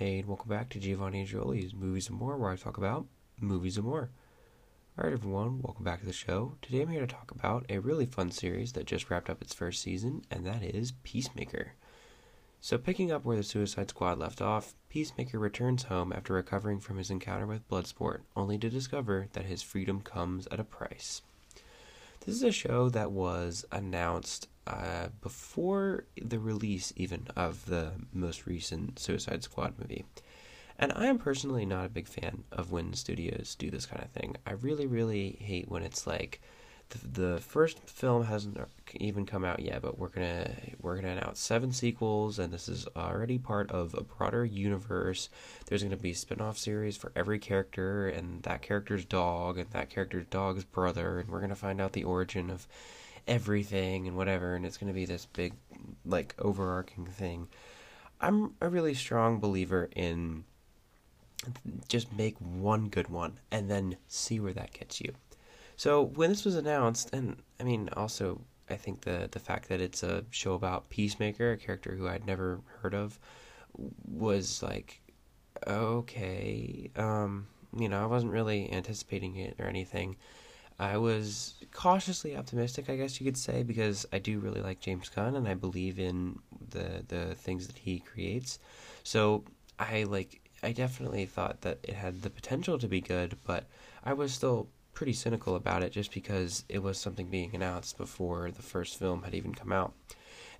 Hey, and welcome back to Giovanni Angeloli's Movies and More, where I talk about movies and more. Alright, everyone, welcome back to the show. Today I'm here to talk about a really fun series that just wrapped up its first season, and that is Peacemaker. So, picking up where the Suicide Squad left off, Peacemaker returns home after recovering from his encounter with Bloodsport, only to discover that his freedom comes at a price. This is a show that was announced uh, before the release even of the most recent Suicide Squad movie. And I am personally not a big fan of when studios do this kind of thing. I really, really hate when it's like the, first film hasn't even come out yet, but we're gonna we're gonna announce seven sequels, and this is already part of a broader universe. There's gonna be spin-off series for every character, and that character's dog, and that character's dog's brother, and we're gonna find out the origin of everything and whatever, and it's gonna be this big like overarching thing. I'm a really strong believer in just make one good one and then see where that gets you. So when this was announced, and I mean, also I think the the fact that it's a show about Peacemaker, a character who I'd never heard of, was like, okay, um, you know, I wasn't really anticipating it or anything. I was cautiously optimistic, I guess you could say, because I do really like James Gunn and I believe in the the things that he creates. So I like I definitely thought that it had the potential to be good, but I was still pretty cynical about it just because it was something being announced before the first film had even come out.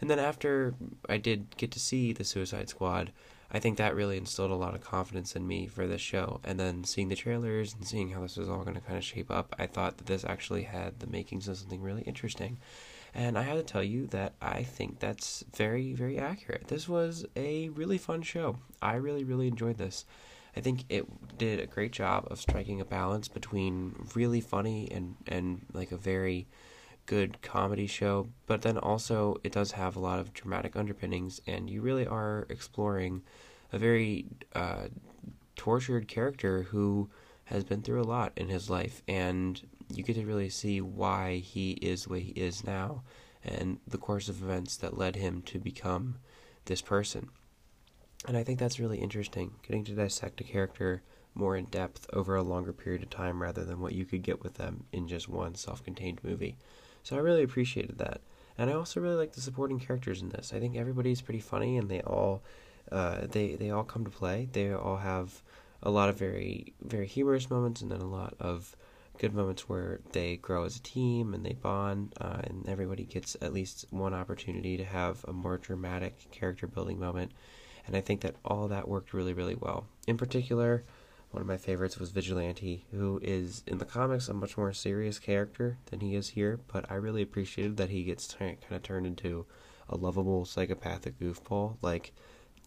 And then after I did get to see the Suicide Squad, I think that really instilled a lot of confidence in me for this show. And then seeing the trailers and seeing how this was all going to kind of shape up, I thought that this actually had the makings of something really interesting. And I have to tell you that I think that's very, very accurate. This was a really fun show. I really, really enjoyed this. I think it did a great job of striking a balance between really funny and, and like a very good comedy show, but then also it does have a lot of dramatic underpinnings, and you really are exploring a very uh, tortured character who has been through a lot in his life, and you get to really see why he is the way he is now and the course of events that led him to become this person. And I think that's really interesting, getting to dissect a character more in depth over a longer period of time rather than what you could get with them in just one self contained movie. So I really appreciated that. And I also really like the supporting characters in this. I think everybody's pretty funny and they all uh, they they all come to play. They all have a lot of very very humorous moments and then a lot of good moments where they grow as a team and they bond, uh, and everybody gets at least one opportunity to have a more dramatic character building moment. And I think that all that worked really, really well. In particular, one of my favorites was Vigilante, who is in the comics a much more serious character than he is here, but I really appreciated that he gets t- kind of turned into a lovable psychopathic goofball. Like,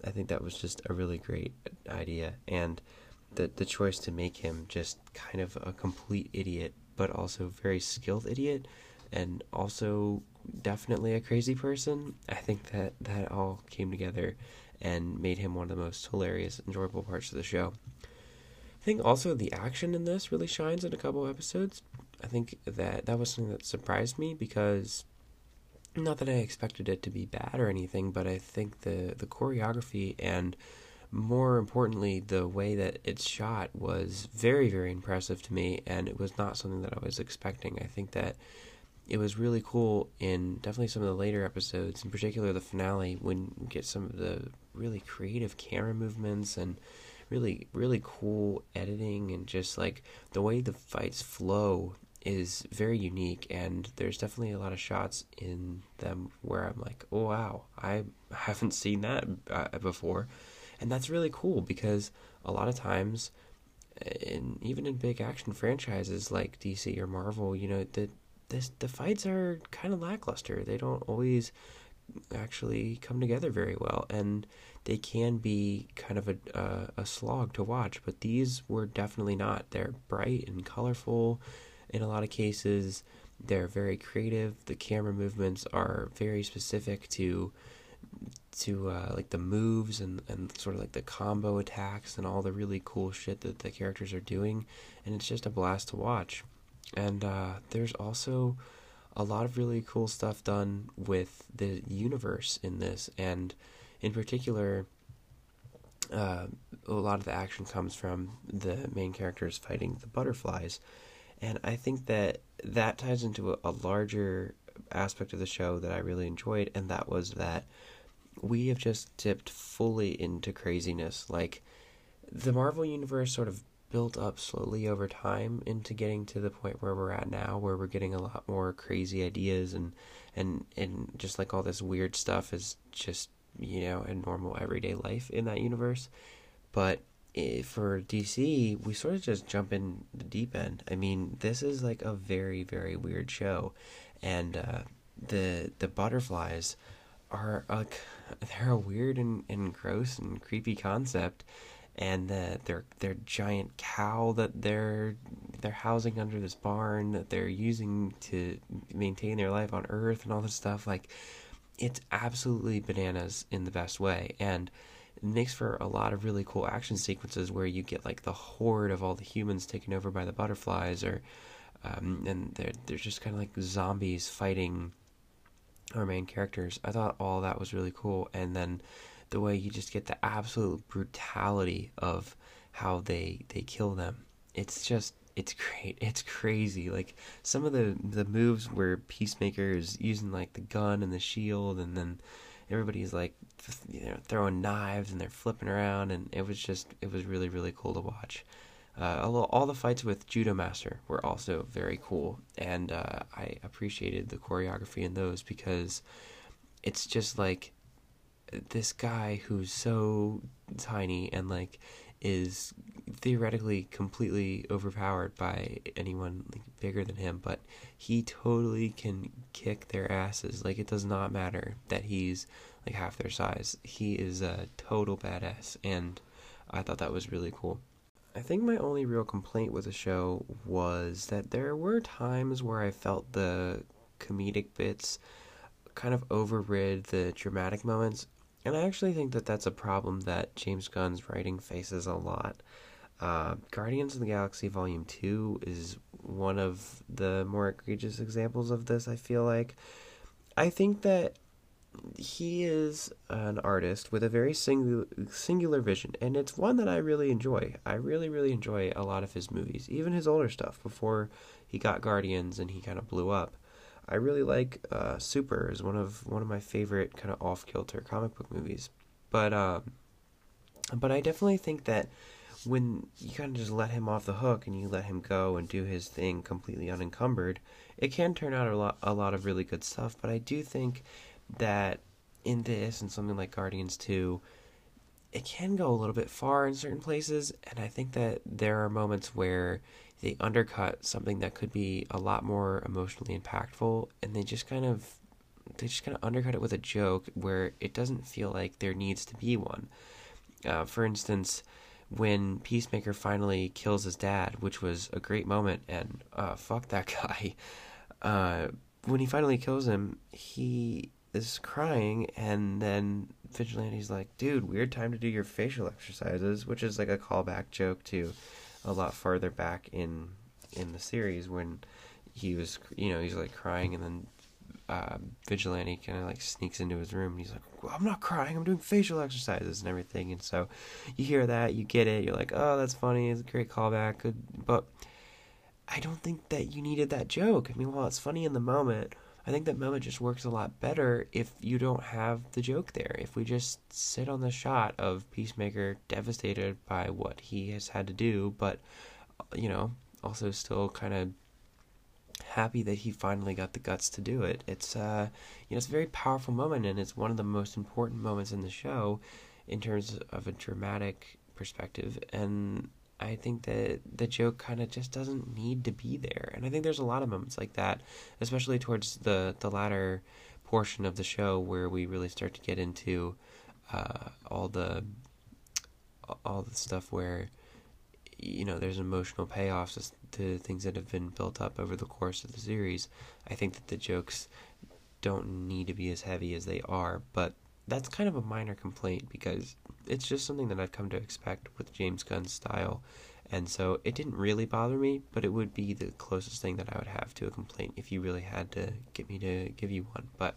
I think that was just a really great idea. And the the choice to make him just kind of a complete idiot, but also very skilled idiot, and also definitely a crazy person. I think that that all came together and made him one of the most hilarious, enjoyable parts of the show. I think also the action in this really shines in a couple of episodes. I think that that was something that surprised me because not that I expected it to be bad or anything, but I think the the choreography and more importantly, the way that it's shot was very, very impressive to me, and it was not something that I was expecting. I think that it was really cool in definitely some of the later episodes, in particular the finale, when you get some of the really creative camera movements and really, really cool editing, and just like the way the fights flow is very unique. And there's definitely a lot of shots in them where I'm like, oh wow, I haven't seen that uh, before and that's really cool because a lot of times and even in big action franchises like DC or Marvel, you know, the this the fights are kind of lackluster. They don't always actually come together very well and they can be kind of a a slog to watch, but these were definitely not. They're bright and colorful in a lot of cases. They're very creative. The camera movements are very specific to to uh, like the moves and, and sort of like the combo attacks and all the really cool shit that the characters are doing and it's just a blast to watch and uh, there's also a lot of really cool stuff done with the universe in this and in particular uh, a lot of the action comes from the main characters fighting the butterflies, and I think that that ties into a, a larger aspect of the show that I really enjoyed, and that was that we have just dipped fully into craziness. Like the Marvel universe sort of built up slowly over time into getting to the point where we're at now where we're getting a lot more crazy ideas and and and just like all this weird stuff is just you know a normal everyday life in that universe. But for DC we sort of just jump in the deep end. I mean this is like a very very weird show. And uh, the the butterflies are like they're a weird and, and gross and creepy concept and the, their their giant cow that they're they're housing under this barn that they're using to maintain their life on Earth and all this stuff. Like, it's absolutely bananas in the best way, and it makes for a lot of really cool action sequences where you get like the horde of all the humans taken over by the butterflies, or um, and they're they're just kind of like zombies fighting our main characters. I thought all that was really cool, and then the way you just get the absolute brutality of how they they kill them. It's just it's great. It's crazy. Like some of the the moves where Peacemaker is using like the gun and the shield, and then everybody's like you know throwing knives and they're flipping around, and it was just it was really really cool to watch. Uh, all, all the fights with Judo Master were also very cool, and uh, I appreciated the choreography in those because it's just like this guy who's so tiny and like is theoretically completely overpowered by anyone like, bigger than him, but he totally can kick their asses. Like it does not matter that he's like half their size. He is a total badass, and I thought that was really cool. I think my only real complaint with the show was that there were times where I felt the comedic bits kind of overrid the dramatic moments and I actually think that that's a problem that James Gunn's writing faces a lot. Uh, Guardians of the Galaxy Volume 2 is one of the more egregious examples of this, I feel like. I think that he is an artist with a very singular, singular vision, and it's one that I really enjoy. I really, really enjoy a lot of his movies, even his older stuff before he got Guardians and he kind of blew up. I really like uh, Super is one of one of my favorite kind of off kilter comic book movies, but um, but I definitely think that when you kind of just let him off the hook and you let him go and do his thing completely unencumbered, it can turn out a lot a lot of really good stuff. But I do think that in this and something like Guardians Two, it can go a little bit far in certain places, and I think that there are moments where they undercut something that could be a lot more emotionally impactful and they just kind of they just kind of undercut it with a joke where it doesn't feel like there needs to be one. Uh, for instance, when Peacemaker finally kills his dad, which was a great moment, and uh, fuck that guy. Uh, when he finally kills him, he is crying, and then Vigilante's like, dude, weird time to do your facial exercises, which is like a callback joke to a lot farther back in in the series when he was you know he's like crying and then uh, vigilante kind of like sneaks into his room and he's like well, i'm not crying i'm doing facial exercises and everything. And so you hear that you get it you're like oh that's funny it's a great callback but i don't think that you needed that joke. I mean while it's funny in the moment i think that moment just works a lot better if you don't have the joke there if we just sit on the shot of peacemaker devastated by what he has had to do but you know also still kind of happy that he finally got the guts to do it. It's uh, you know, it's a very powerful moment, and it's one of the most important moments in the show in terms of a dramatic perspective. And I think that the joke kind of just doesn't need to be there. And I think there's a lot of moments like that, especially towards the the latter portion of the show where we really start to get into uh, all the all the stuff where you know there's emotional payoffs to things that have been built up over the course of the series. I think that the jokes don't need to be as heavy as they are, but that's kind of a minor complaint because it's just something that I've come to expect with James Gunn's style. And so it didn't really bother me, but it would be the closest thing that I would have to a complaint if you really had to get me to give you one. But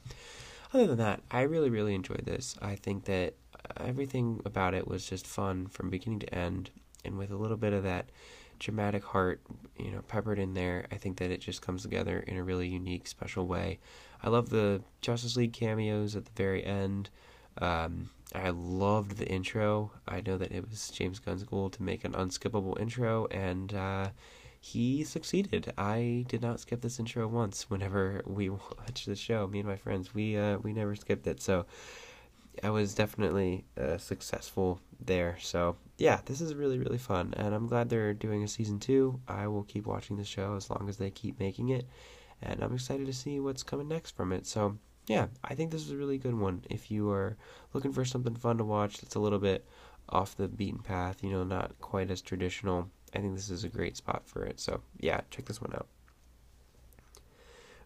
other than that, I really, really enjoyed this. I think that everything about it was just fun from beginning to end, and with a little bit of that dramatic heart, you know, peppered in there. I think that it just comes together in a really unique, special way. I love the Justice League cameos at the very end. Um, I loved the intro. I know that it was James Gunn's goal to make an unskippable intro, and uh, he succeeded. I did not skip this intro once. Whenever we watched the show, me and my friends, we uh, we never skipped it. So I was definitely uh, successful there. So yeah, this is really really fun, and I'm glad they're doing a season two. I will keep watching the show as long as they keep making it, and I'm excited to see what's coming next from it. So yeah, I think this is a really good one. If you are looking for something fun to watch that's a little bit off the beaten path, you know, not quite as traditional, I think this is a great spot for it. So, yeah, check this one out.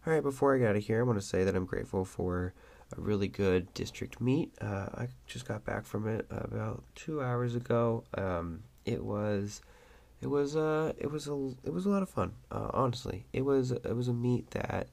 All right, before I get out of here, I want to say that I'm grateful for a really good district meet. Uh, I just got back from it about two hours ago. Um, it was, it was, uh, it was a, it was a lot of fun. Uh, honestly, it was, it was a meet that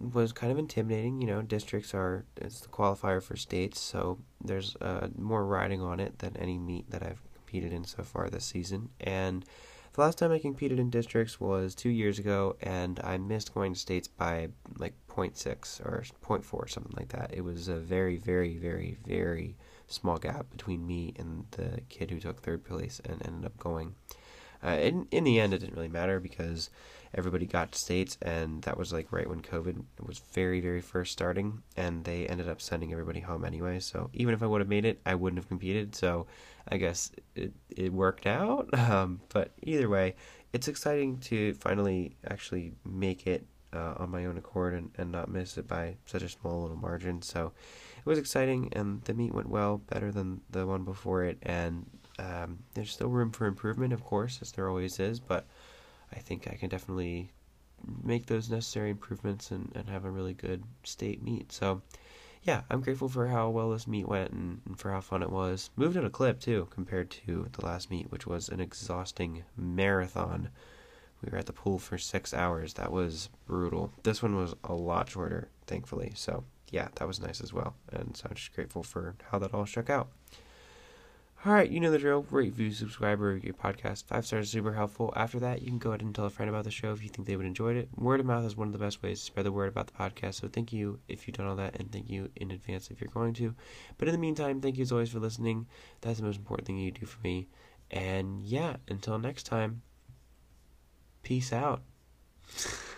was kind of intimidating. You know, districts are it's the qualifier for states, so there's uh, more riding on it than any meet that I've competed in so far this season. And the last time I competed in districts was two years ago, and I missed going to states by like 0.6 or 0.4, something like that. It was a very, very, very, very small gap between me and the kid who took third place and ended up going. Uh, in in the end, it didn't really matter because everybody got states, and that was like right when COVID was very, very first starting, and they ended up sending everybody home anyway. So even if I would have made it, I wouldn't have competed. So I guess it it worked out. Um, but either way, it's exciting to finally actually make it uh, on my own accord and, and not miss it by such a small little margin. So it was exciting, and the meet went well, better than the one before it, and um, there's still room for improvement, of course, as there always is, but I think I can definitely make those necessary improvements and, and have a really good state meet. So, yeah, I'm grateful for how well this meet went and, and for how fun it was. Moved in a clip, too, compared to the last meet, which was an exhausting marathon. We were at the pool for six hours. That was brutal. This one was a lot shorter, thankfully. So, yeah, that was nice as well. And so I'm just grateful for how that all shook out. All right, you know the drill. Rate, review, subscribe, or your podcast. Five stars is super helpful. After that, you can go ahead and tell a friend about the show if you think they would enjoy it. Word of mouth is one of the best ways to spread the word about the podcast. So thank you if you've done all that, and thank you in advance if you're going to. But in the meantime, thank you as always for listening. That's the most important thing you do for me. And yeah, until next time, peace out.